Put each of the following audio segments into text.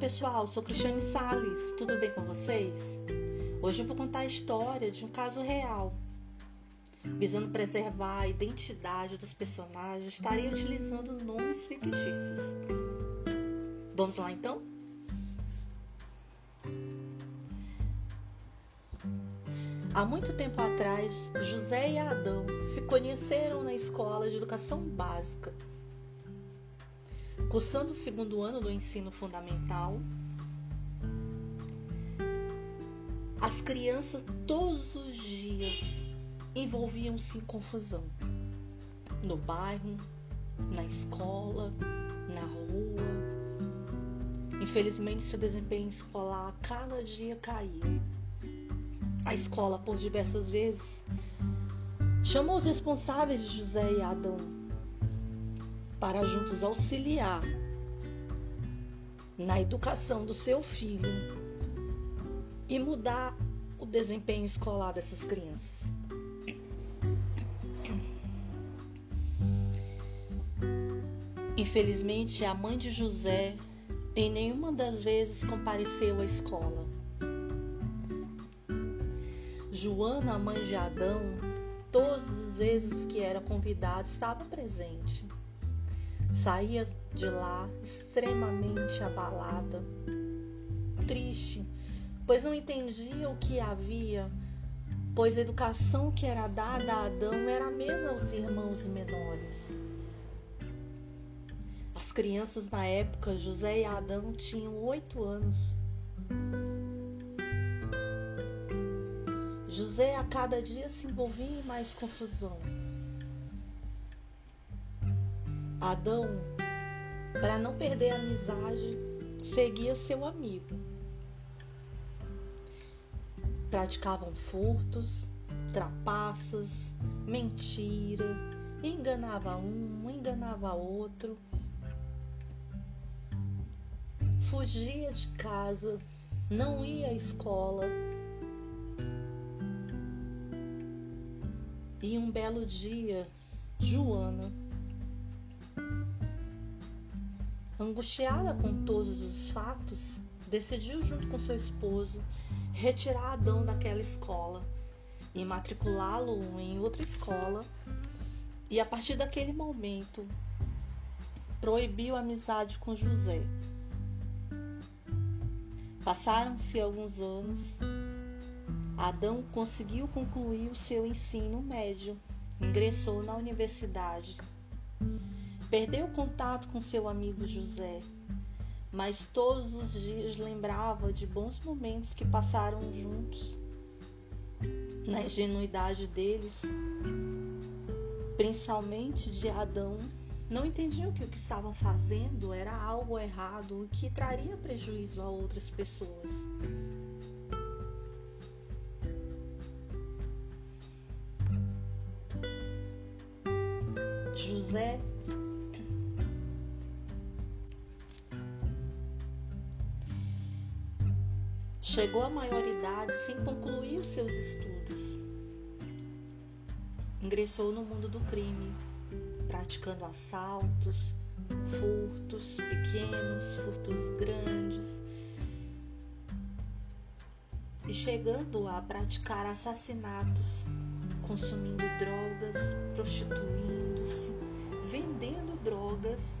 pessoal, sou Cristiane Sales, tudo bem com vocês? Hoje eu vou contar a história de um caso real. Visando preservar a identidade dos personagens, estarei utilizando nomes fictícios. Vamos lá então? Há muito tempo atrás, José e Adão se conheceram na escola de educação básica. Cursando o segundo ano do ensino fundamental, as crianças todos os dias envolviam-se em confusão. No bairro, na escola, na rua. Infelizmente, seu desempenho escolar cada dia caía a escola por diversas vezes, chamou os responsáveis de José e Adão para juntos auxiliar na educação do seu filho e mudar o desempenho escolar dessas crianças. Infelizmente, a mãe de José em nenhuma das vezes compareceu à escola. Joana, a mãe de Adão, todas as vezes que era convidada, estava presente. Saía de lá extremamente abalada, triste, pois não entendia o que havia, pois a educação que era dada a Adão era a mesma aos irmãos menores. As crianças na época, José e Adão, tinham oito anos. José a cada dia se envolvia em mais confusão. Adão, para não perder a amizade, seguia seu amigo. Praticavam furtos, trapaças, mentira, enganava um, enganava outro. Fugia de casa, não ia à escola E um belo dia, Joana, angustiada com todos os fatos, decidiu, junto com seu esposo, retirar Adão daquela escola e matriculá-lo em outra escola. E a partir daquele momento, proibiu a amizade com José. Passaram-se alguns anos Adão conseguiu concluir o seu ensino médio, ingressou na universidade. Perdeu o contato com seu amigo José, mas todos os dias lembrava de bons momentos que passaram juntos. Na ingenuidade deles, principalmente de Adão, não entendiam que o que estavam fazendo era algo errado que traria prejuízo a outras pessoas. José chegou à maioridade sem concluir os seus estudos. Ingressou no mundo do crime, praticando assaltos, furtos pequenos, furtos grandes e chegando a praticar assassinatos, consumindo drogas, prostituindo-se vendendo drogas.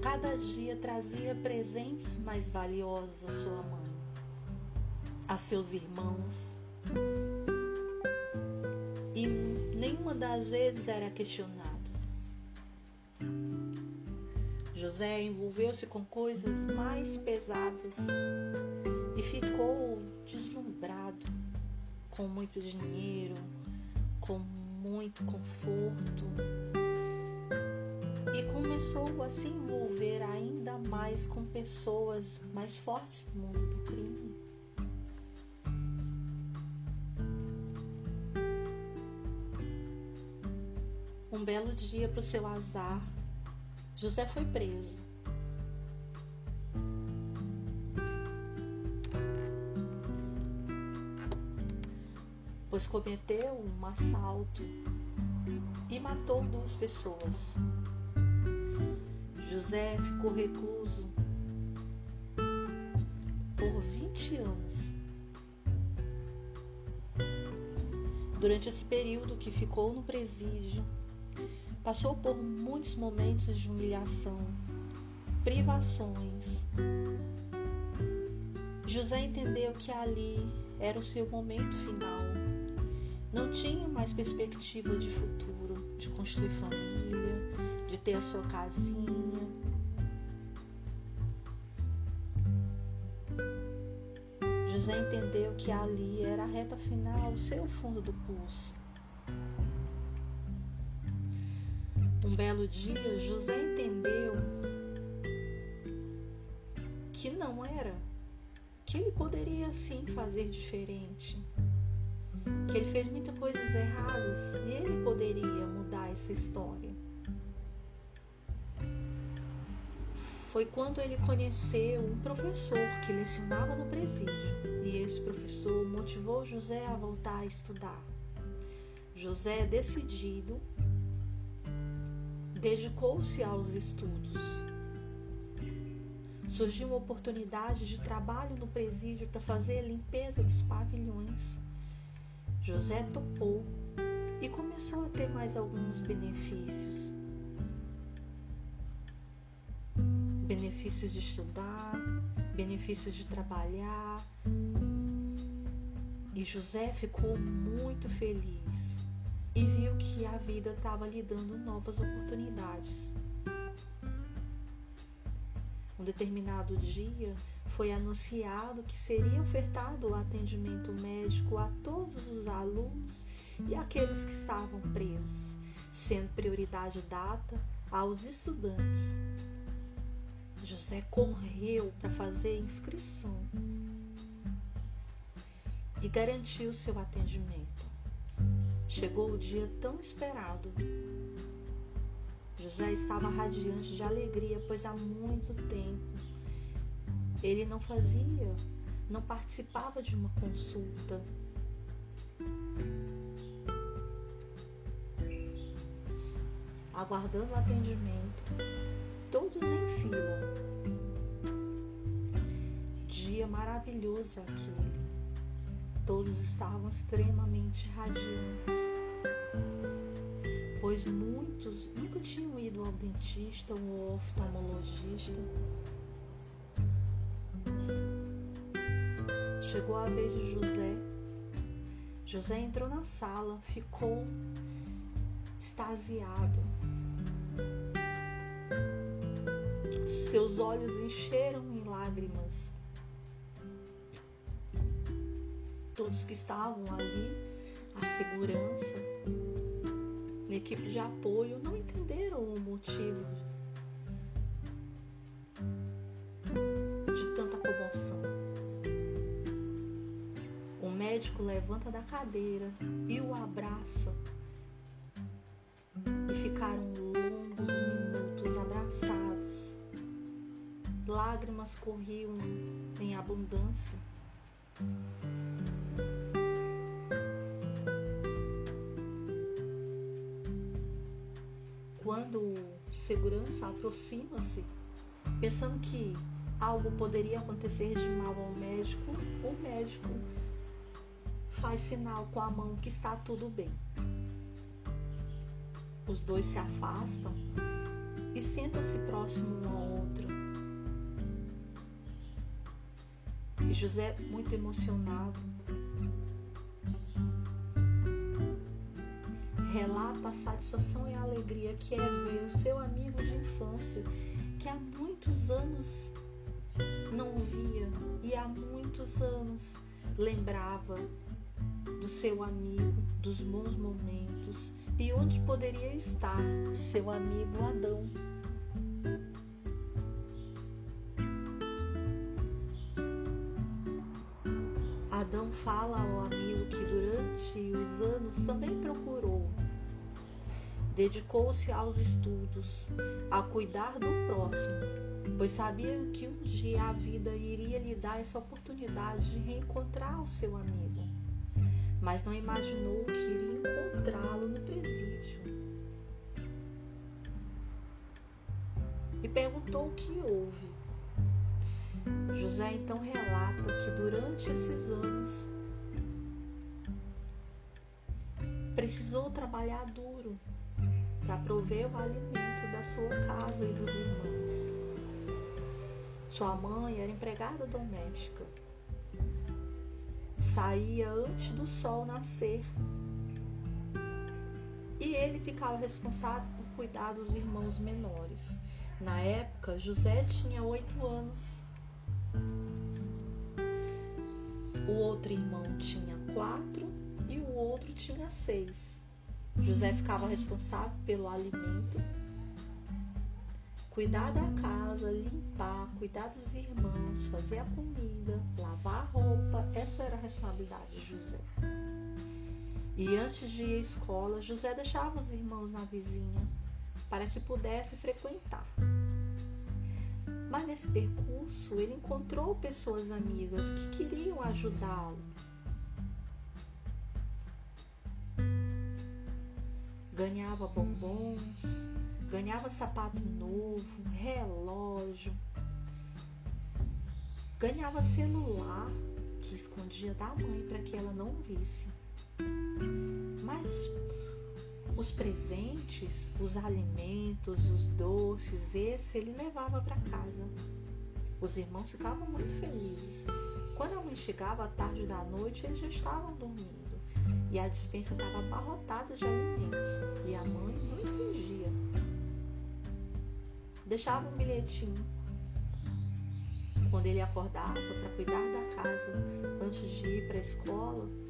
Cada dia trazia presentes mais valiosos à sua mãe, a seus irmãos. E nenhuma das vezes era questionado. José envolveu-se com coisas mais pesadas e ficou deslumbrado com muito dinheiro, com muito conforto e começou a se envolver ainda mais com pessoas mais fortes no mundo do crime. Um belo dia, para o seu azar, José foi preso. pois cometeu um assalto e matou duas pessoas. José ficou recluso por 20 anos. Durante esse período que ficou no presídio, passou por muitos momentos de humilhação, privações. José entendeu que ali era o seu momento final. Não tinha mais perspectiva de futuro, de construir família, de ter a sua casinha. José entendeu que ali era a reta final, o seu fundo do poço. Um belo dia, José entendeu que não era, que ele poderia sim fazer diferente, que ele fez muitas coisas erradas e ele poderia mudar essa história. Foi quando ele conheceu um professor que lecionava no presídio e esse professor motivou José a voltar a estudar. José, decidido, dedicou-se aos estudos. Surgiu uma oportunidade de trabalho no presídio para fazer a limpeza dos pavilhões. José topou e começou a ter mais alguns benefícios. Benefícios de estudar, benefícios de trabalhar. E José ficou muito feliz e viu que a vida estava lhe dando novas oportunidades. Um determinado dia foi anunciado que seria ofertado o atendimento médico a todos os alunos e aqueles que estavam presos, sendo prioridade dada aos estudantes. José correu para fazer inscrição e garantiu seu atendimento. Chegou o dia tão esperado. José estava radiante de alegria, pois há muito tempo ele não fazia, não participava de uma consulta. Aguardando o atendimento, todos em fila. Dia maravilhoso aquele. Todos estavam extremamente radiantes pois muitos nunca tinham ido ao dentista ou oftalmologista. Chegou a vez de José. José entrou na sala, ficou extasiado. Seus olhos encheram em lágrimas. Todos que estavam ali, a segurança, equipe de apoio não entenderam o motivo de tanta comoção. O médico levanta da cadeira e o abraça e ficaram Corriam em abundância. quando o segurança aproxima-se, pensando que algo poderia acontecer de mal ao médico, o médico faz sinal com a mão que está tudo bem. Os dois se afastam e sentam-se próximo um ao outro. José, muito emocionado, relata a satisfação e a alegria que é ver o seu amigo de infância, que há muitos anos não via e há muitos anos lembrava do seu amigo, dos bons momentos e onde poderia estar seu amigo Adão. Adão fala ao amigo que durante os anos também procurou. Dedicou-se aos estudos, a cuidar do próximo, pois sabia que um dia a vida iria lhe dar essa oportunidade de reencontrar o seu amigo, mas não imaginou que iria encontrá-lo no presídio. E perguntou o que houve. José então relata que durante esses anos precisou trabalhar duro para prover o alimento da sua casa e dos irmãos. Sua mãe era empregada doméstica. Saía antes do sol nascer. E ele ficava responsável por cuidar dos irmãos menores. Na época, José tinha oito anos. O outro irmão tinha quatro e o outro tinha seis. José ficava responsável pelo alimento, cuidar da casa, limpar, cuidar dos irmãos, fazer a comida, lavar a roupa. Essa era a responsabilidade de José. E antes de ir à escola, José deixava os irmãos na vizinha para que pudesse frequentar. Mas nesse percurso ele encontrou pessoas amigas que queriam ajudá-lo. Ganhava bombons, ganhava sapato novo, relógio, ganhava celular que escondia da mãe para que ela não visse. Mas os os presentes, os alimentos, os doces, esse ele levava para casa. Os irmãos ficavam muito felizes. Quando a mãe chegava à tarde da noite, eles já estavam dormindo e a dispensa estava abarrotada de alimentos e a mãe não entendia. Deixava um bilhetinho quando ele acordava para cuidar da casa antes de ir para a escola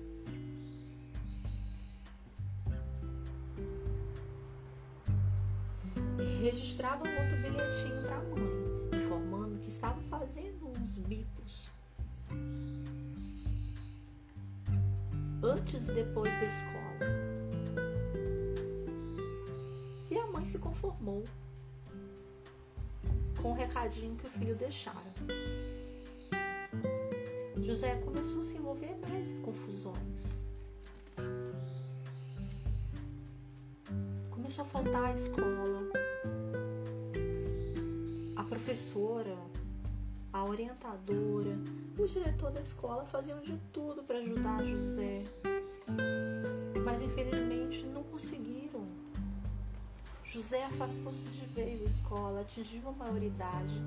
registrava outro bilhetinho para a mãe, informando que estava fazendo uns bicos. Antes e depois da escola. E a mãe se conformou com o recadinho que o filho deixara. José começou a se envolver mais em confusões. Começou a faltar à escola, professora, a orientadora, o diretor da escola faziam de tudo para ajudar José, mas infelizmente não conseguiram. José afastou-se de vez da escola, atingiu a maioridade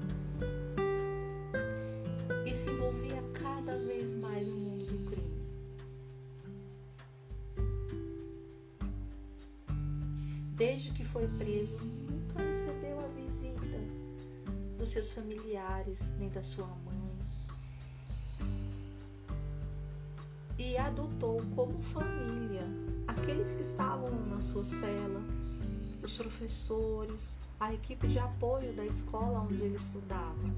e se envolvia cada vez mais no mundo do crime. Desde que foi preso, dos seus familiares, nem da sua mãe. E adotou como família aqueles que estavam na sua cela, os professores, a equipe de apoio da escola onde ele estudava.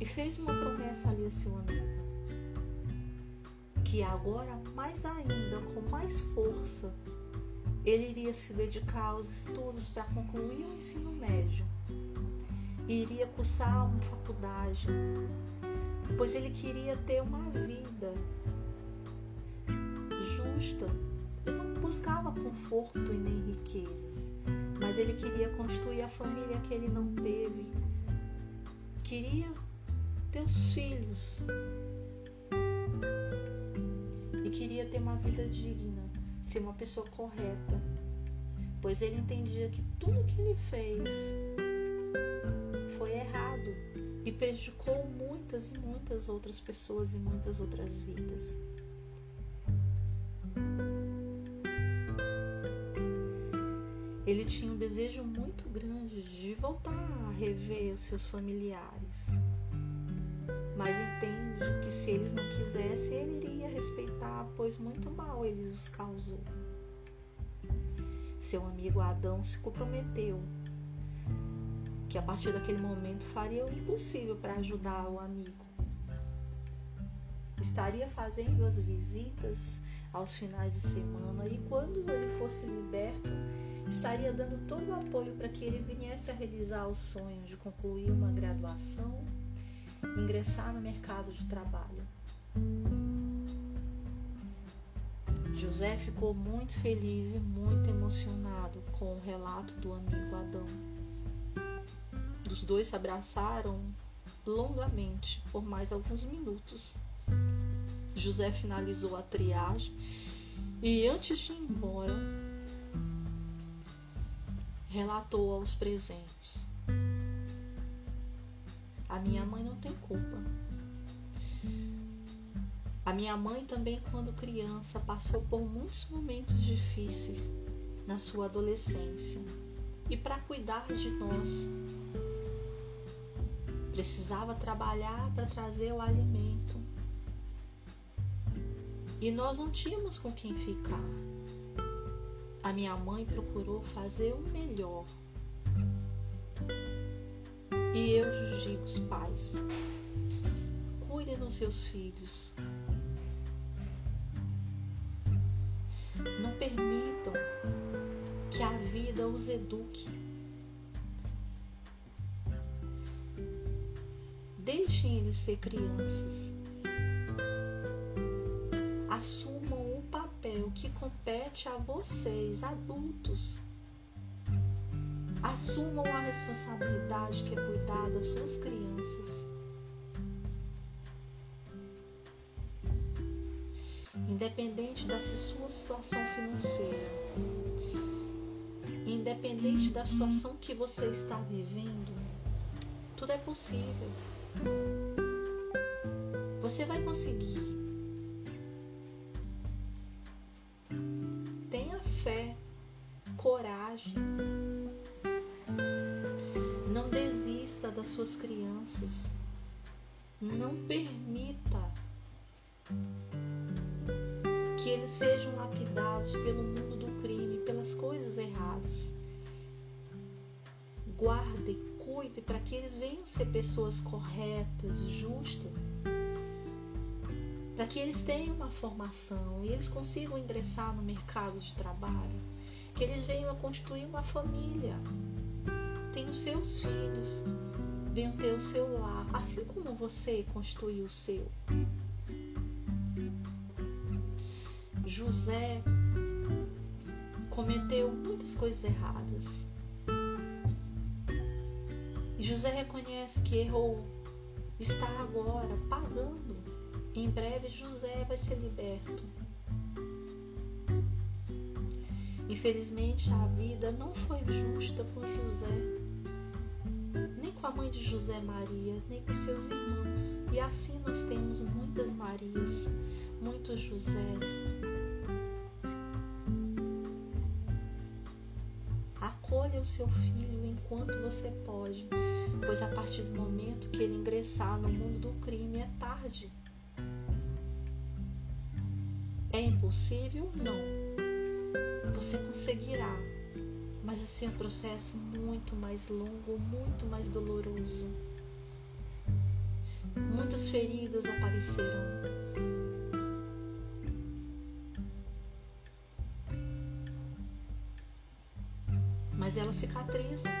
E fez uma promessa ali a seu amigo, que agora mais ainda, com mais força, ele iria se dedicar aos estudos para concluir o ensino médio. E iria cursar uma faculdade, pois ele queria ter uma vida justa. Ele não buscava conforto e nem riquezas, mas ele queria construir a família que ele não teve. Queria ter os filhos. E queria ter uma vida digna ser uma pessoa correta, pois ele entendia que tudo que ele fez foi errado e prejudicou muitas e muitas outras pessoas e muitas outras vidas. Ele tinha um desejo muito grande de voltar a rever os seus familiares, mas entende se eles não quisessem, ele iria respeitar, pois muito mal ele os causou. Seu amigo Adão se comprometeu que a partir daquele momento faria o impossível para ajudar o amigo. Estaria fazendo as visitas aos finais de semana e quando ele fosse liberto, estaria dando todo o apoio para que ele viesse a realizar o sonho de concluir uma graduação ingressar no mercado de trabalho. José ficou muito feliz e muito emocionado com o relato do amigo Adão. Os dois se abraçaram longamente por mais alguns minutos. José finalizou a triagem e, antes de ir embora, relatou aos presentes: A minha mãe não tem culpa. A minha mãe também, quando criança, passou por muitos momentos difíceis na sua adolescência. E para cuidar de nós, precisava trabalhar para trazer o alimento. E nós não tínhamos com quem ficar. A minha mãe procurou fazer o melhor. E eu digo os pais: cuidem dos seus filhos. Não permitam que a vida os eduque Deixem eles ser crianças. Assumam o papel que compete a vocês, adultos. Assumam a responsabilidade que é cuidar das suas crianças. Independente da sua situação financeira, independente da situação que você está vivendo, tudo é possível. Você vai conseguir. Tenha fé, coragem. Desista das suas crianças. Não permita que eles sejam lapidados pelo mundo do crime, pelas coisas erradas. Guarde cuide para que eles venham ser pessoas corretas, justas, para que eles tenham uma formação e eles consigam ingressar no mercado de trabalho, que eles venham a constituir uma família, tenham seus filhos, venham ter o seu lar, assim como você constituiu o seu. José cometeu muitas coisas erradas José reconhece que errou, está agora pagando. Em breve José vai ser liberto. Infelizmente a vida não foi justa com José, com a mãe de José Maria, nem com seus irmãos. E assim nós temos muitas Marias, muitos Josés. Acolha o seu filho enquanto você pode pois a partir do momento que ele ingressar no mundo do crime é tarde. É impossível? Não. Você conseguirá, mas vai ser um processo muito mais longo, muito mais doloroso. Muitas feridas aparecerão. Mas elas cicatrizam.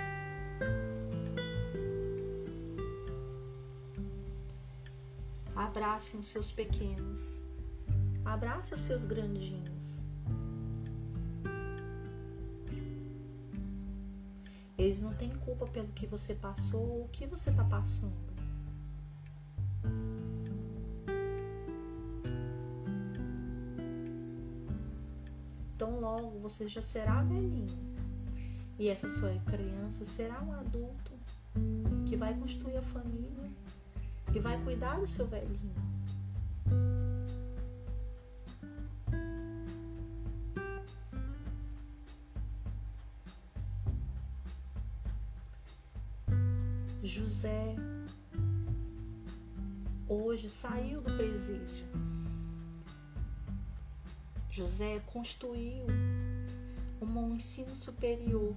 Abracem os seus pequenos. Abrace os seus grandinhos. Eles não têm culpa pelo que você passou ou o que você está passando. Então logo você já será velhinho. E essa sua criança será um adulto que vai construir a família e vai cuidar do seu velhinho. Hoje saiu do presídio. José construiu um ensino superior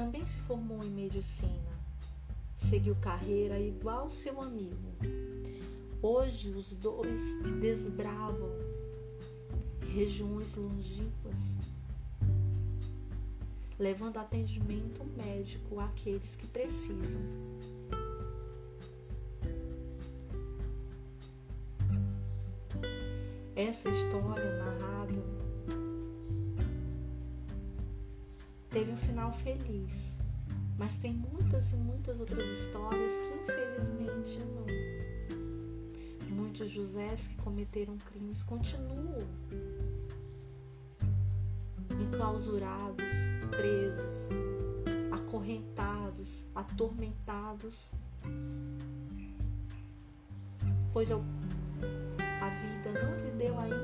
também se formou em medicina. Seguiu carreira igual seu amigo. Hoje os dois desbravam regiões longínquas, levando atendimento médico àqueles que precisam. essa história narrada teve um final feliz, mas tem muitas e muitas outras histórias que infelizmente não. Muitos Josés que cometeram crimes continuam enclausurados, presos, acorrentados, atormentados, pois a vida não lhe deu ainda